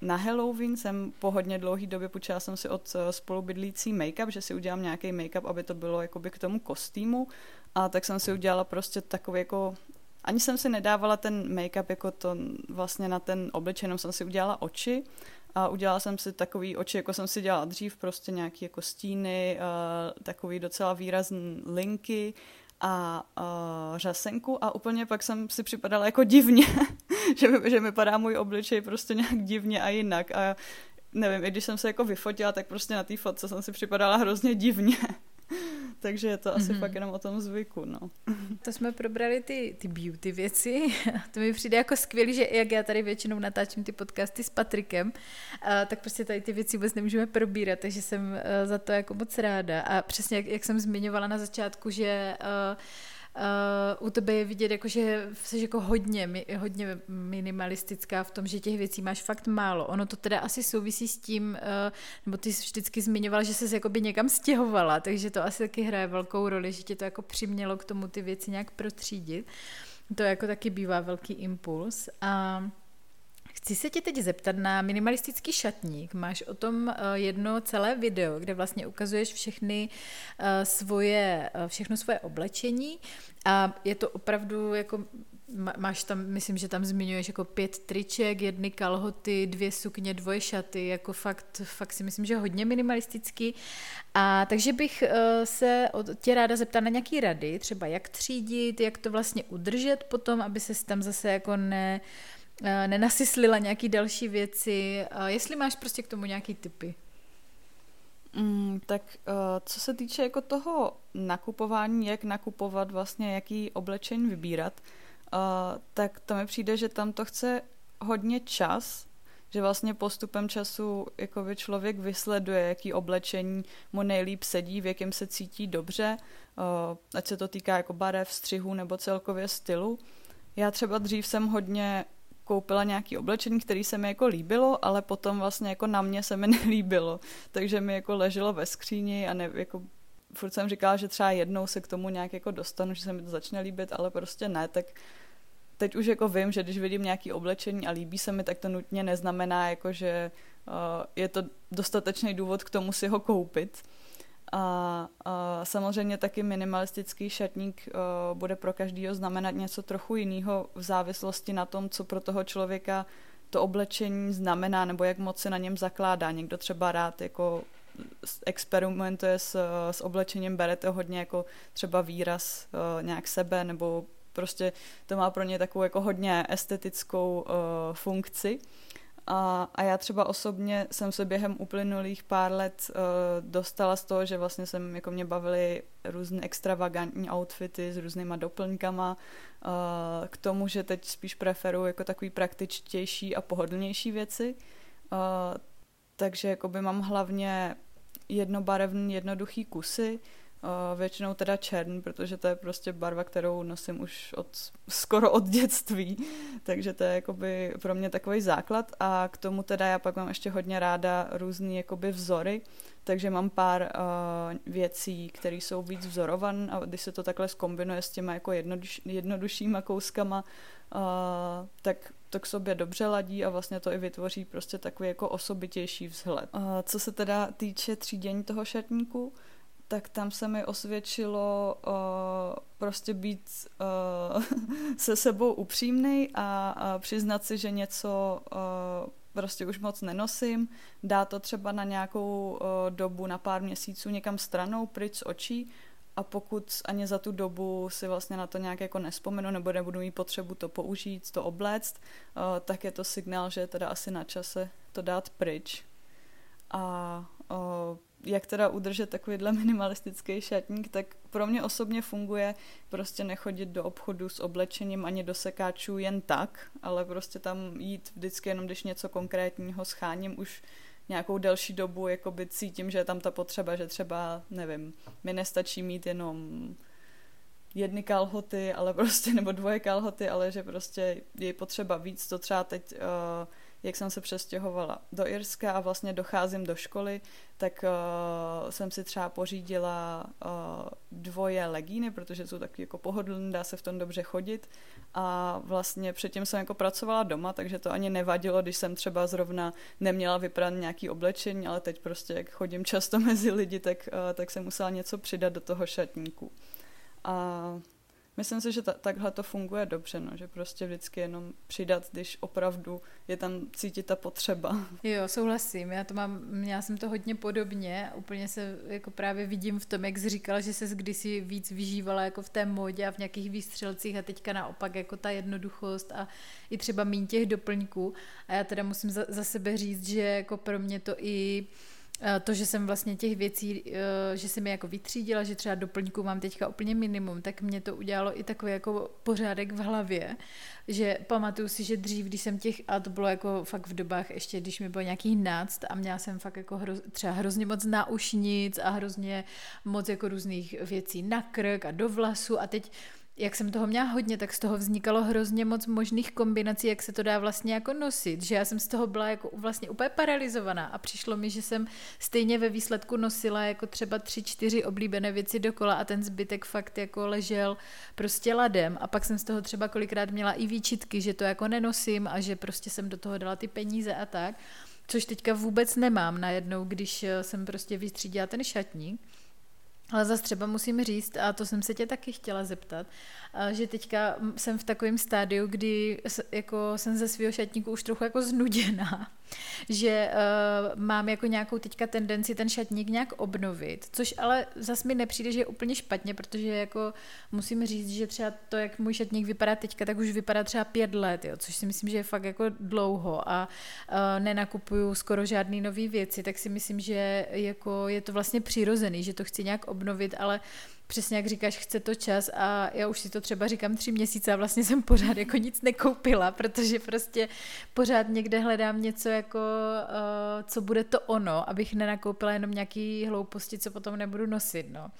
na Halloween jsem po hodně dlouhý době počala jsem si od uh, spolubydlící make-up, že si udělám nějaký make-up, aby to bylo jakoby k tomu kostýmu. A tak jsem si udělala prostě takový jako ani jsem si nedávala ten make-up jako to vlastně na ten obličej, jenom jsem si udělala oči. A udělala jsem si takový oči, jako jsem si dělala dřív, prostě nějaký jako stíny, uh, takový docela výrazný linky a uh, řasenku a úplně pak jsem si připadala jako divně, že, mi, že mi padá můj obličej prostě nějak divně a jinak a nevím, i když jsem se jako vyfotila, tak prostě na té fotce jsem si připadala hrozně divně. Takže je to asi mm-hmm. fakt jenom o tom zvyku, no. To jsme probrali ty, ty beauty věci. to mi přijde jako skvělý, že jak já tady většinou natáčím ty podcasty s Patrikem, a, tak prostě tady ty věci vůbec nemůžeme probírat, takže jsem a, za to jako moc ráda. A přesně jak, jak jsem zmiňovala na začátku, že a, Uh, u tebe je vidět, jako, že jsi jako hodně, hodně minimalistická v tom, že těch věcí máš fakt málo. Ono to teda asi souvisí s tím, uh, nebo ty jsi vždycky zmiňovala, že jsi jakoby někam stěhovala, takže to asi taky hraje velkou roli, že tě to jako přimělo k tomu ty věci nějak protřídit. To jako taky bývá velký impuls. A uh, Chci se tě teď zeptat na minimalistický šatník. Máš o tom eh, jedno celé video, kde vlastně ukazuješ všechny eh, svoje, eh, všechno svoje oblečení a je to opravdu jako máš tam, myslím, že tam zmiňuješ jako pět triček, jedny kalhoty, dvě sukně, dvoje šaty, jako fakt, fakt si myslím, že hodně minimalistický. A takže bych se od tě ráda zeptala na nějaký rady, třeba jak třídit, jak to vlastně udržet potom, aby se tam zase jako ne, Eh, nenasyslila nějaký další věci. Jestli máš prostě k tomu nějaký typy? Mm, tak uh, co se týče jako toho nakupování, jak nakupovat vlastně, jaký oblečení vybírat, tak to mi přijde, že tam to chce hodně čas, že vlastně postupem času by člověk vysleduje, jaký oblečení mu nejlíp sedí, v jakém se cítí dobře, ať se to týká jako barev, střihu nebo celkově stylu. Já třeba dřív jsem hodně koupila nějaký oblečení, který se mi jako líbilo, ale potom vlastně jako na mě se mi nelíbilo. Takže mi jako leželo ve skříni a ne, jako furt jsem říkala, že třeba jednou se k tomu nějak jako dostanu, že se mi to začne líbit, ale prostě ne, tak teď už jako vím, že když vidím nějaký oblečení a líbí se mi, tak to nutně neznamená, jako že uh, je to dostatečný důvod k tomu si ho koupit. A, a samozřejmě taky minimalistický šatník uh, bude pro každého znamenat něco trochu jiného v závislosti na tom, co pro toho člověka to oblečení znamená, nebo jak moc se na něm zakládá. Někdo třeba rád jako experimentuje s, s oblečením, bere to hodně jako třeba výraz uh, nějak sebe, nebo prostě to má pro ně takovou jako hodně estetickou uh, funkci. A, a já třeba osobně jsem se během uplynulých pár let uh, dostala z toho, že vlastně jsem, jako mě bavily různé extravagantní outfity s různýma doplňkama, uh, k tomu, že teď spíš preferuji jako takový praktičtější a pohodlnější věci. Uh, takže jakoby mám hlavně jednobarevný, jednoduchý kusy, Uh, většinou teda čern, protože to je prostě barva, kterou nosím už od, skoro od dětství, takže to je jakoby pro mě takový základ. A k tomu teda já pak mám ještě hodně ráda různý jakoby vzory, takže mám pár uh, věcí, které jsou víc vzorovan. A když se to takhle skombinuje s těma jako jednoduš, jednoduššíma kouskama, uh, tak to k sobě dobře ladí a vlastně to i vytvoří prostě takový jako osobitější vzhled. Uh, co se teda týče třídění toho šatníku, tak tam se mi osvědčilo uh, prostě být uh, se sebou upřímný a, a přiznat si, že něco uh, prostě už moc nenosím, dá to třeba na nějakou uh, dobu, na pár měsíců někam stranou, pryč z očí a pokud ani za tu dobu si vlastně na to nějak jako nespomenu nebo nebudu mít potřebu to použít, to obléct, uh, tak je to signál, že je teda asi na čase to dát pryč. A uh, jak teda udržet takovýhle minimalistický šatník, tak pro mě osobně funguje prostě nechodit do obchodu s oblečením ani do sekáčů jen tak, ale prostě tam jít vždycky jenom, když něco konkrétního scháním už nějakou delší dobu, jakoby cítím, že je tam ta potřeba, že třeba, nevím, mi nestačí mít jenom jedny kalhoty, ale prostě, nebo dvoje kalhoty, ale že prostě je potřeba víc, to třeba teď uh, jak jsem se přestěhovala do Irska a vlastně docházím do školy, tak uh, jsem si třeba pořídila uh, dvoje legíny, protože jsou taky jako pohodlné, dá se v tom dobře chodit a vlastně předtím jsem jako pracovala doma, takže to ani nevadilo, když jsem třeba zrovna neměla vyprat nějaký oblečení, ale teď prostě jak chodím často mezi lidi, tak, uh, tak jsem musela něco přidat do toho šatníku. A myslím si, že ta, takhle to funguje dobře, no, že prostě vždycky jenom přidat, když opravdu je tam cítit ta potřeba. Jo, souhlasím, já to mám, měla jsem to hodně podobně, úplně se jako právě vidím v tom, jak jsi říkala, že se kdysi víc vyžívala jako v té modě a v nějakých výstřelcích a teďka naopak jako ta jednoduchost a i třeba mín těch doplňků. A já teda musím za, za sebe říct, že jako pro mě to i to, že jsem vlastně těch věcí, eh, že jsem je jako vytřídila, že třeba doplňku mám teďka úplně minimum, tak mě to udělalo i takový jako pořádek v hlavě, že pamatuju si, že dřív, když jsem těch, a to bylo jako fakt v dobách ještě, když mi bylo nějakých náct a měla jsem fakt jako hro, třeba hrozně moc náušnic a hrozně moc jako různých věcí na krk a do vlasu a teď jak jsem toho měla hodně, tak z toho vznikalo hrozně moc možných kombinací, jak se to dá vlastně jako nosit, že já jsem z toho byla jako vlastně úplně paralizovaná a přišlo mi, že jsem stejně ve výsledku nosila jako třeba tři, čtyři oblíbené věci dokola a ten zbytek fakt jako ležel prostě ladem a pak jsem z toho třeba kolikrát měla i výčitky, že to jako nenosím a že prostě jsem do toho dala ty peníze a tak, což teďka vůbec nemám najednou, když jsem prostě vystřídila ten šatník. Ale zase třeba musím říct, a to jsem se tě taky chtěla zeptat, že teďka jsem v takovém stádiu, kdy jako jsem ze svého šatníku už trochu jako znuděná že uh, mám jako nějakou teďka tendenci ten šatník nějak obnovit, což ale zas mi nepřijde, že je úplně špatně, protože jako musím říct, že třeba to, jak můj šatník vypadá teďka, tak už vypadá třeba pět let, jo, což si myslím, že je fakt jako dlouho a uh, nenakupuju skoro žádný nový věci, tak si myslím, že jako je to vlastně přirozený, že to chci nějak obnovit, ale přesně jak říkáš, chce to čas a já už si to třeba říkám tři měsíce a vlastně jsem pořád jako nic nekoupila, protože prostě pořád někde hledám něco jako, uh, co bude to ono, abych nenakoupila jenom nějaký hlouposti, co potom nebudu nosit, no.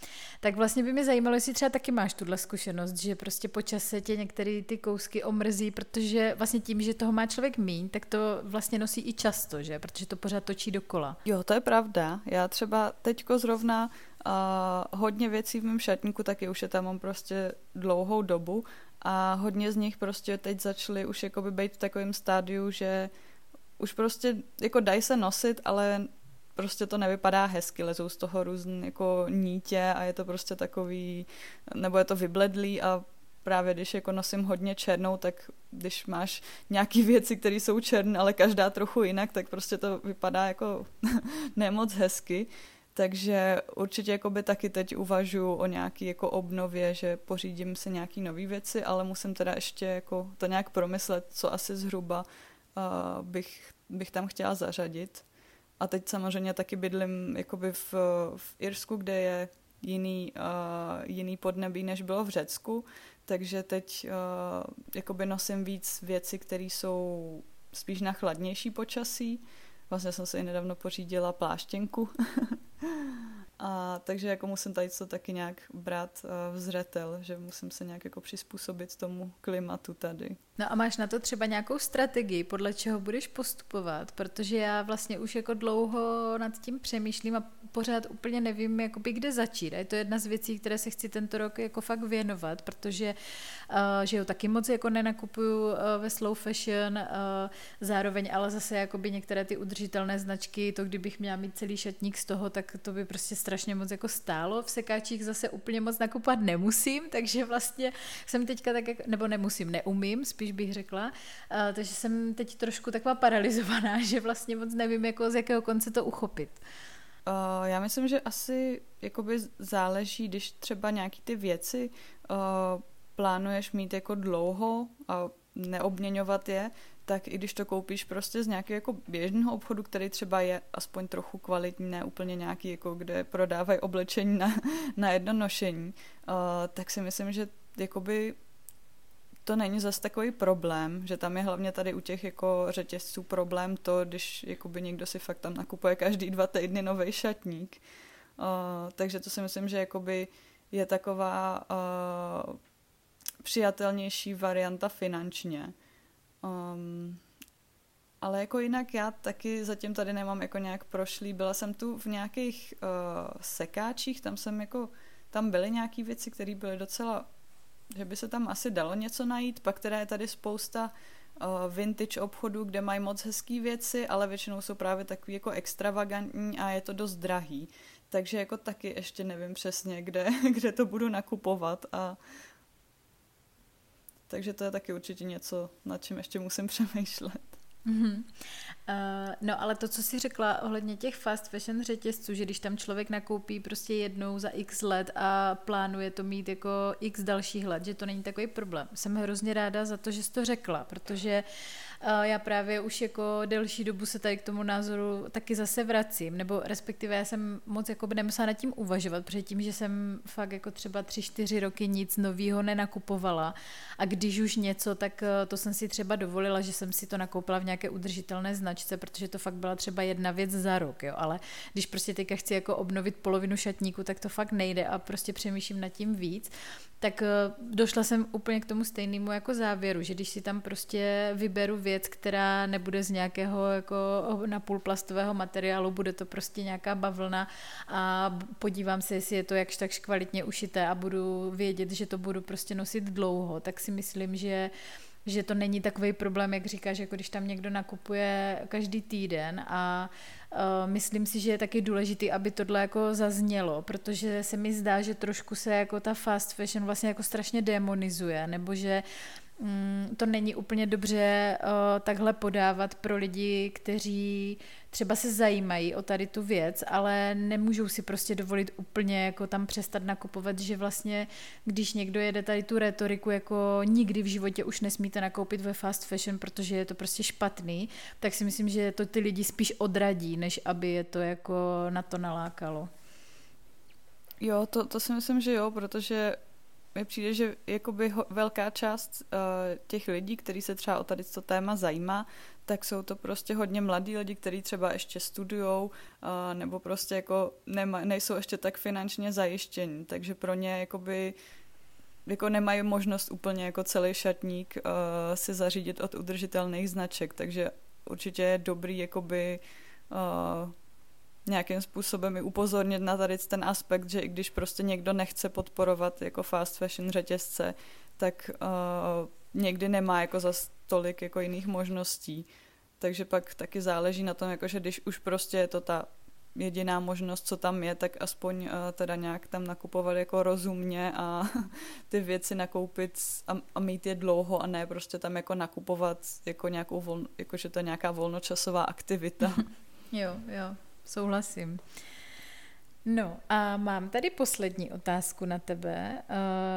Tak vlastně by mě zajímalo, jestli třeba taky máš tuhle zkušenost, že prostě po čase tě některé ty kousky omrzí, protože vlastně tím, že toho má člověk míň, tak to vlastně nosí i často, že? Protože to pořád točí dokola. Jo, to je pravda. Já třeba teďko zrovna a hodně věcí v mém šatníku taky už je tam mám prostě dlouhou dobu a hodně z nich prostě teď začaly už jakoby být v takovém stádiu, že už prostě jako dají se nosit, ale prostě to nevypadá hezky, lezou z toho různé jako nítě a je to prostě takový, nebo je to vybledlý a právě když jako nosím hodně černou, tak když máš nějaký věci, které jsou černé, ale každá trochu jinak, tak prostě to vypadá jako nemoc hezky. Takže určitě jakoby taky teď uvažuji o nějaký jako obnově, že pořídím si nějaký nové věci, ale musím teda ještě jako to nějak promyslet, co asi zhruba uh, bych, bych tam chtěla zařadit. A teď samozřejmě taky bydlím jakoby v, v Irsku, kde je jiný, uh, jiný podnebí, než bylo v Řecku, takže teď uh, jakoby nosím víc věcí, které jsou spíš na chladnější počasí, Vlastně jsem se i nedávno pořídila pláštěnku. A takže jako musím tady to taky nějak brát uh, vzřetel, že musím se nějak jako přizpůsobit tomu klimatu tady. No a máš na to třeba nějakou strategii, podle čeho budeš postupovat? Protože já vlastně už jako dlouho nad tím přemýšlím a pořád úplně nevím, jakoby kde začít. A je to jedna z věcí, které se chci tento rok jako fakt věnovat, protože uh, že jo, taky moc jako nenakupuju uh, ve slow fashion, zároveň ale zase jakoby některé ty udržitelné značky, to kdybych měla mít celý šatník z toho, tak to by prostě strašně moc jako stálo. V sekáčích zase úplně moc nakupovat nemusím, takže vlastně jsem teďka tak, jak, nebo nemusím, neumím, spíš bych řekla. Takže jsem teď trošku taková paralizovaná, že vlastně moc nevím, jako z jakého konce to uchopit. Já myslím, že asi jakoby záleží, když třeba nějaký ty věci plánuješ mít jako dlouho a neobměňovat je, tak i když to koupíš prostě z nějakého jako běžného obchodu, který třeba je aspoň trochu kvalitní, ne úplně nějaký, jako kde prodávají oblečení na, na jedno nošení, uh, tak si myslím, že jakoby to není zas takový problém, že tam je hlavně tady u těch jako řetězců problém to, když jakoby někdo si fakt tam nakupuje každý dva týdny nový šatník. Uh, takže to si myslím, že jakoby je taková uh, přijatelnější varianta finančně. Um, ale jako jinak já taky zatím tady nemám jako nějak prošlý. Byla jsem tu v nějakých uh, sekáčích, tam jsem jako, tam byly nějaké věci, které byly docela že by se tam asi dalo něco najít, pak teda je tady spousta uh, vintage obchodů, kde mají moc hezké věci, ale většinou jsou právě takový jako extravagantní a je to dost drahý. Takže jako taky ještě nevím přesně, kde, kde to budu nakupovat a Takže to je taky určitě něco, nad čím ještě musím přemýšlet. Mm-hmm. Uh, no ale to, co jsi řekla ohledně těch fast fashion řetězců, že když tam člověk nakoupí prostě jednou za x let a plánuje to mít jako x dalších let, že to není takový problém. Jsem hrozně ráda za to, že jsi to řekla, protože uh, já právě už jako delší dobu se tady k tomu názoru taky zase vracím, nebo respektive já jsem moc jako by nemusela nad tím uvažovat, protože tím, že jsem fakt jako třeba tři, čtyři roky nic novýho nenakupovala a když už něco, tak eh, to jsem si třeba dovolila, že jsem si to nakoupila v nějaké udržitelné značce, protože to fakt byla třeba jedna věc za rok, jo, ale když prostě teďka chci jako obnovit polovinu šatníku, tak to fakt nejde a prostě přemýšlím nad tím víc. Tak eh, došla jsem úplně k tomu stejnému jako závěru, že když si tam prostě vyberu věc, která nebude z nějakého jako napůl plastového materiálu, bude to prostě nějaká bavlna a podívám se, jestli je to jakž tak kvalitně ušité a budu vědět, že to budu prostě nosit dlouho, tak si myslím, že že to není takový problém, jak říkáš, jako když tam někdo nakupuje každý týden a uh, myslím si, že je taky důležité, aby tohle jako zaznělo, protože se mi zdá, že trošku se jako ta fast fashion vlastně jako strašně demonizuje, nebo že Mm, to není úplně dobře uh, takhle podávat pro lidi, kteří třeba se zajímají o tady tu věc, ale nemůžou si prostě dovolit úplně jako tam přestat nakupovat, že vlastně, když někdo jede tady tu retoriku, jako nikdy v životě už nesmíte nakoupit ve fast fashion, protože je to prostě špatný, tak si myslím, že to ty lidi spíš odradí, než aby je to jako na to nalákalo. Jo, to, to si myslím, že jo, protože mi přijde, že jakoby ho, velká část uh, těch lidí, kteří se třeba o tady to téma zajímá, tak jsou to prostě hodně mladí lidi, kteří třeba ještě studujou uh, nebo prostě jako nema, nejsou ještě tak finančně zajištění, takže pro ně jakoby jako nemají možnost úplně jako celý šatník uh, si zařídit od udržitelných značek, takže určitě je dobrý jakoby uh, nějakým způsobem i upozornit na tady ten aspekt, že i když prostě někdo nechce podporovat jako fast fashion řetězce, tak uh, někdy nemá jako za tolik jako jiných možností. Takže pak taky záleží na tom, jako že když už prostě je to ta jediná možnost, co tam je, tak aspoň uh, teda nějak tam nakupovat jako rozumně a ty věci nakoupit a, a mít je dlouho a ne prostě tam jako nakupovat jako nějakou volno, jako že to je nějaká volnočasová aktivita. jo, jo, souhlasím. No a mám tady poslední otázku na tebe.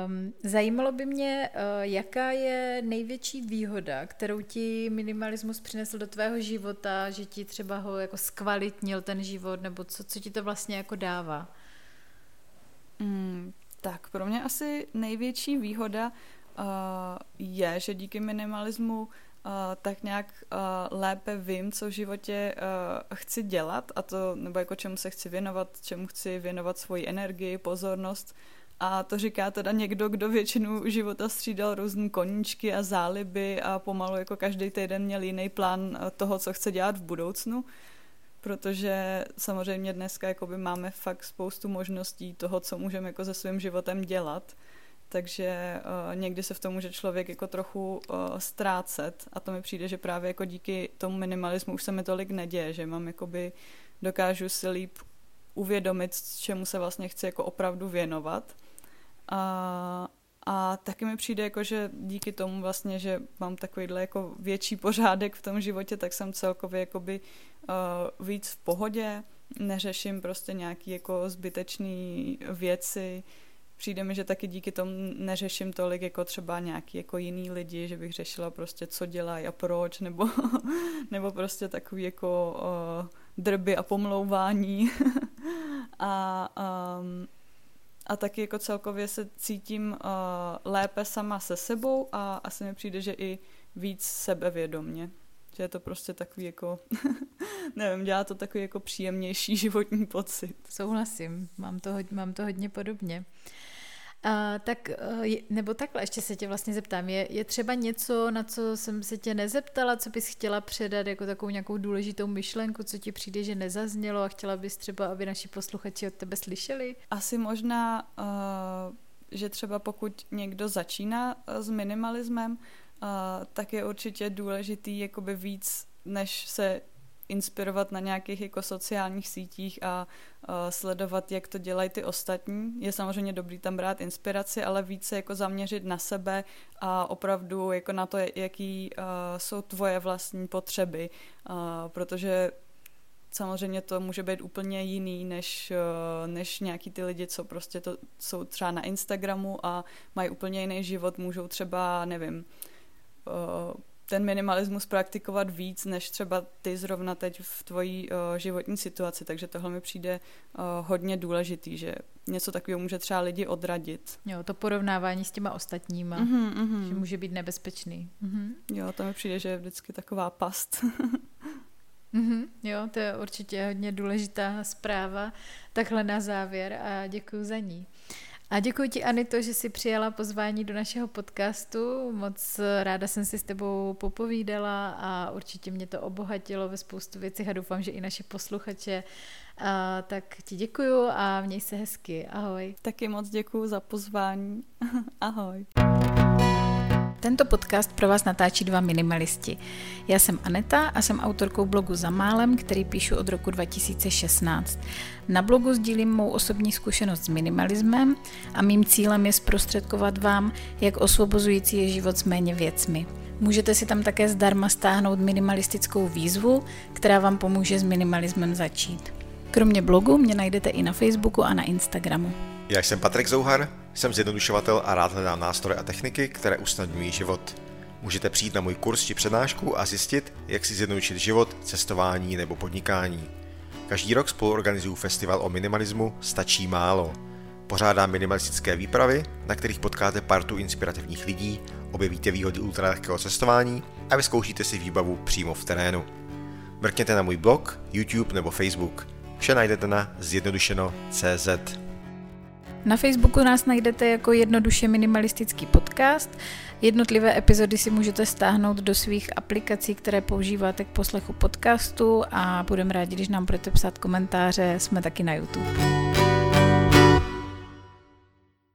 Um, zajímalo by mě, uh, jaká je největší výhoda, kterou ti minimalismus přinesl do tvého života, že ti třeba ho jako zkvalitnil ten život, nebo co, co ti to vlastně jako dává? Mm, tak pro mě asi největší výhoda uh, je, že díky minimalismu tak nějak uh, lépe vím, co v životě uh, chci dělat a to, nebo jako čemu se chci věnovat, čemu chci věnovat svoji energii, pozornost. A to říká teda někdo, kdo většinu života střídal různé koníčky a záliby a pomalu jako každý týden měl jiný plán toho, co chce dělat v budoucnu. Protože samozřejmě dneska máme fakt spoustu možností toho, co můžeme jako se svým životem dělat takže uh, někdy se v tom může člověk jako trochu uh, ztrácet. A to mi přijde, že právě jako díky tomu minimalismu už se mi tolik neděje, že mám jakoby, dokážu si líp uvědomit, čemu se vlastně chci jako opravdu věnovat. A, a taky mi přijde, jako, že díky tomu vlastně, že mám takovýhle jako větší pořádek v tom životě, tak jsem celkově jakoby, uh, víc v pohodě, neřeším prostě nějaký jako zbytečný věci, přijde mi, že taky díky tomu neřeším tolik jako třeba nějaký jako jiný lidi, že bych řešila prostě, co dělají a proč, nebo, nebo prostě takový jako uh, drby a pomlouvání. a, um, a taky jako celkově se cítím uh, lépe sama se sebou a asi mi přijde, že i víc sebevědomně. Že je to prostě takový jako, nevím, dělá to takový jako příjemnější životní pocit. Souhlasím, mám to, mám to hodně podobně. A, tak, eh, nebo takhle, ještě se tě vlastně zeptám, je, je třeba něco, na co jsem se tě nezeptala, co bys chtěla předat jako takovou nějakou důležitou myšlenku, co ti přijde, že nezaznělo a chtěla bys třeba, aby naši posluchači od tebe slyšeli? Asi možná, uh, že třeba pokud někdo začíná eh, s minimalismem, uh, tak je určitě důležitý jakoby víc, než se inspirovat na nějakých jako sociálních sítích a uh, sledovat, jak to dělají ty ostatní. Je samozřejmě dobrý tam brát inspiraci, ale více jako zaměřit na sebe a opravdu jako na to, jaký uh, jsou tvoje vlastní potřeby, uh, protože samozřejmě to může být úplně jiný než, než nějaký ty lidi, co prostě to jsou třeba na Instagramu a mají úplně jiný život, můžou třeba, nevím, ten minimalismus praktikovat víc, než třeba ty zrovna teď v tvojí uh, životní situaci, takže tohle mi přijde uh, hodně důležitý, že něco takového může třeba lidi odradit. Jo, to porovnávání s těma ostatníma, mm-hmm, mm-hmm. že může být nebezpečný. Mm-hmm. Jo, to mi přijde, že je vždycky taková past. mm-hmm, jo, to je určitě hodně důležitá zpráva, takhle na závěr a děkuji za ní. A děkuji ti, Anito, že jsi přijala pozvání do našeho podcastu. Moc ráda jsem si s tebou popovídala a určitě mě to obohatilo ve spoustu věcí a doufám, že i naše posluchače. A, tak ti děkuju a měj se hezky. Ahoj. Taky moc děkuji za pozvání. Ahoj. Tento podcast pro vás natáčí dva minimalisti. Já jsem Aneta a jsem autorkou blogu Za málem, který píšu od roku 2016. Na blogu sdílím mou osobní zkušenost s minimalismem a mým cílem je zprostředkovat vám, jak osvobozující je život s méně věcmi. Můžete si tam také zdarma stáhnout minimalistickou výzvu, která vám pomůže s minimalismem začít. Kromě blogu mě najdete i na Facebooku a na Instagramu. Já jsem Patrik Zouhar, jsem zjednodušovatel a rád hledám nástroje a techniky, které usnadňují život. Můžete přijít na můj kurz či přednášku a zjistit, jak si zjednodušit život, cestování nebo podnikání. Každý rok spolu organizuju festival o minimalismu Stačí málo. Pořádám minimalistické výpravy, na kterých potkáte partu inspirativních lidí, objevíte výhody ultralehkého cestování a vyzkoušíte si výbavu přímo v terénu. Mrkněte na můj blog, YouTube nebo Facebook. Vše najdete na zjednodušeno.cz. Na Facebooku nás najdete jako jednoduše minimalistický podcast. Jednotlivé epizody si můžete stáhnout do svých aplikací, které používáte k poslechu podcastu a budeme rádi, když nám budete psát komentáře. Jsme taky na YouTube.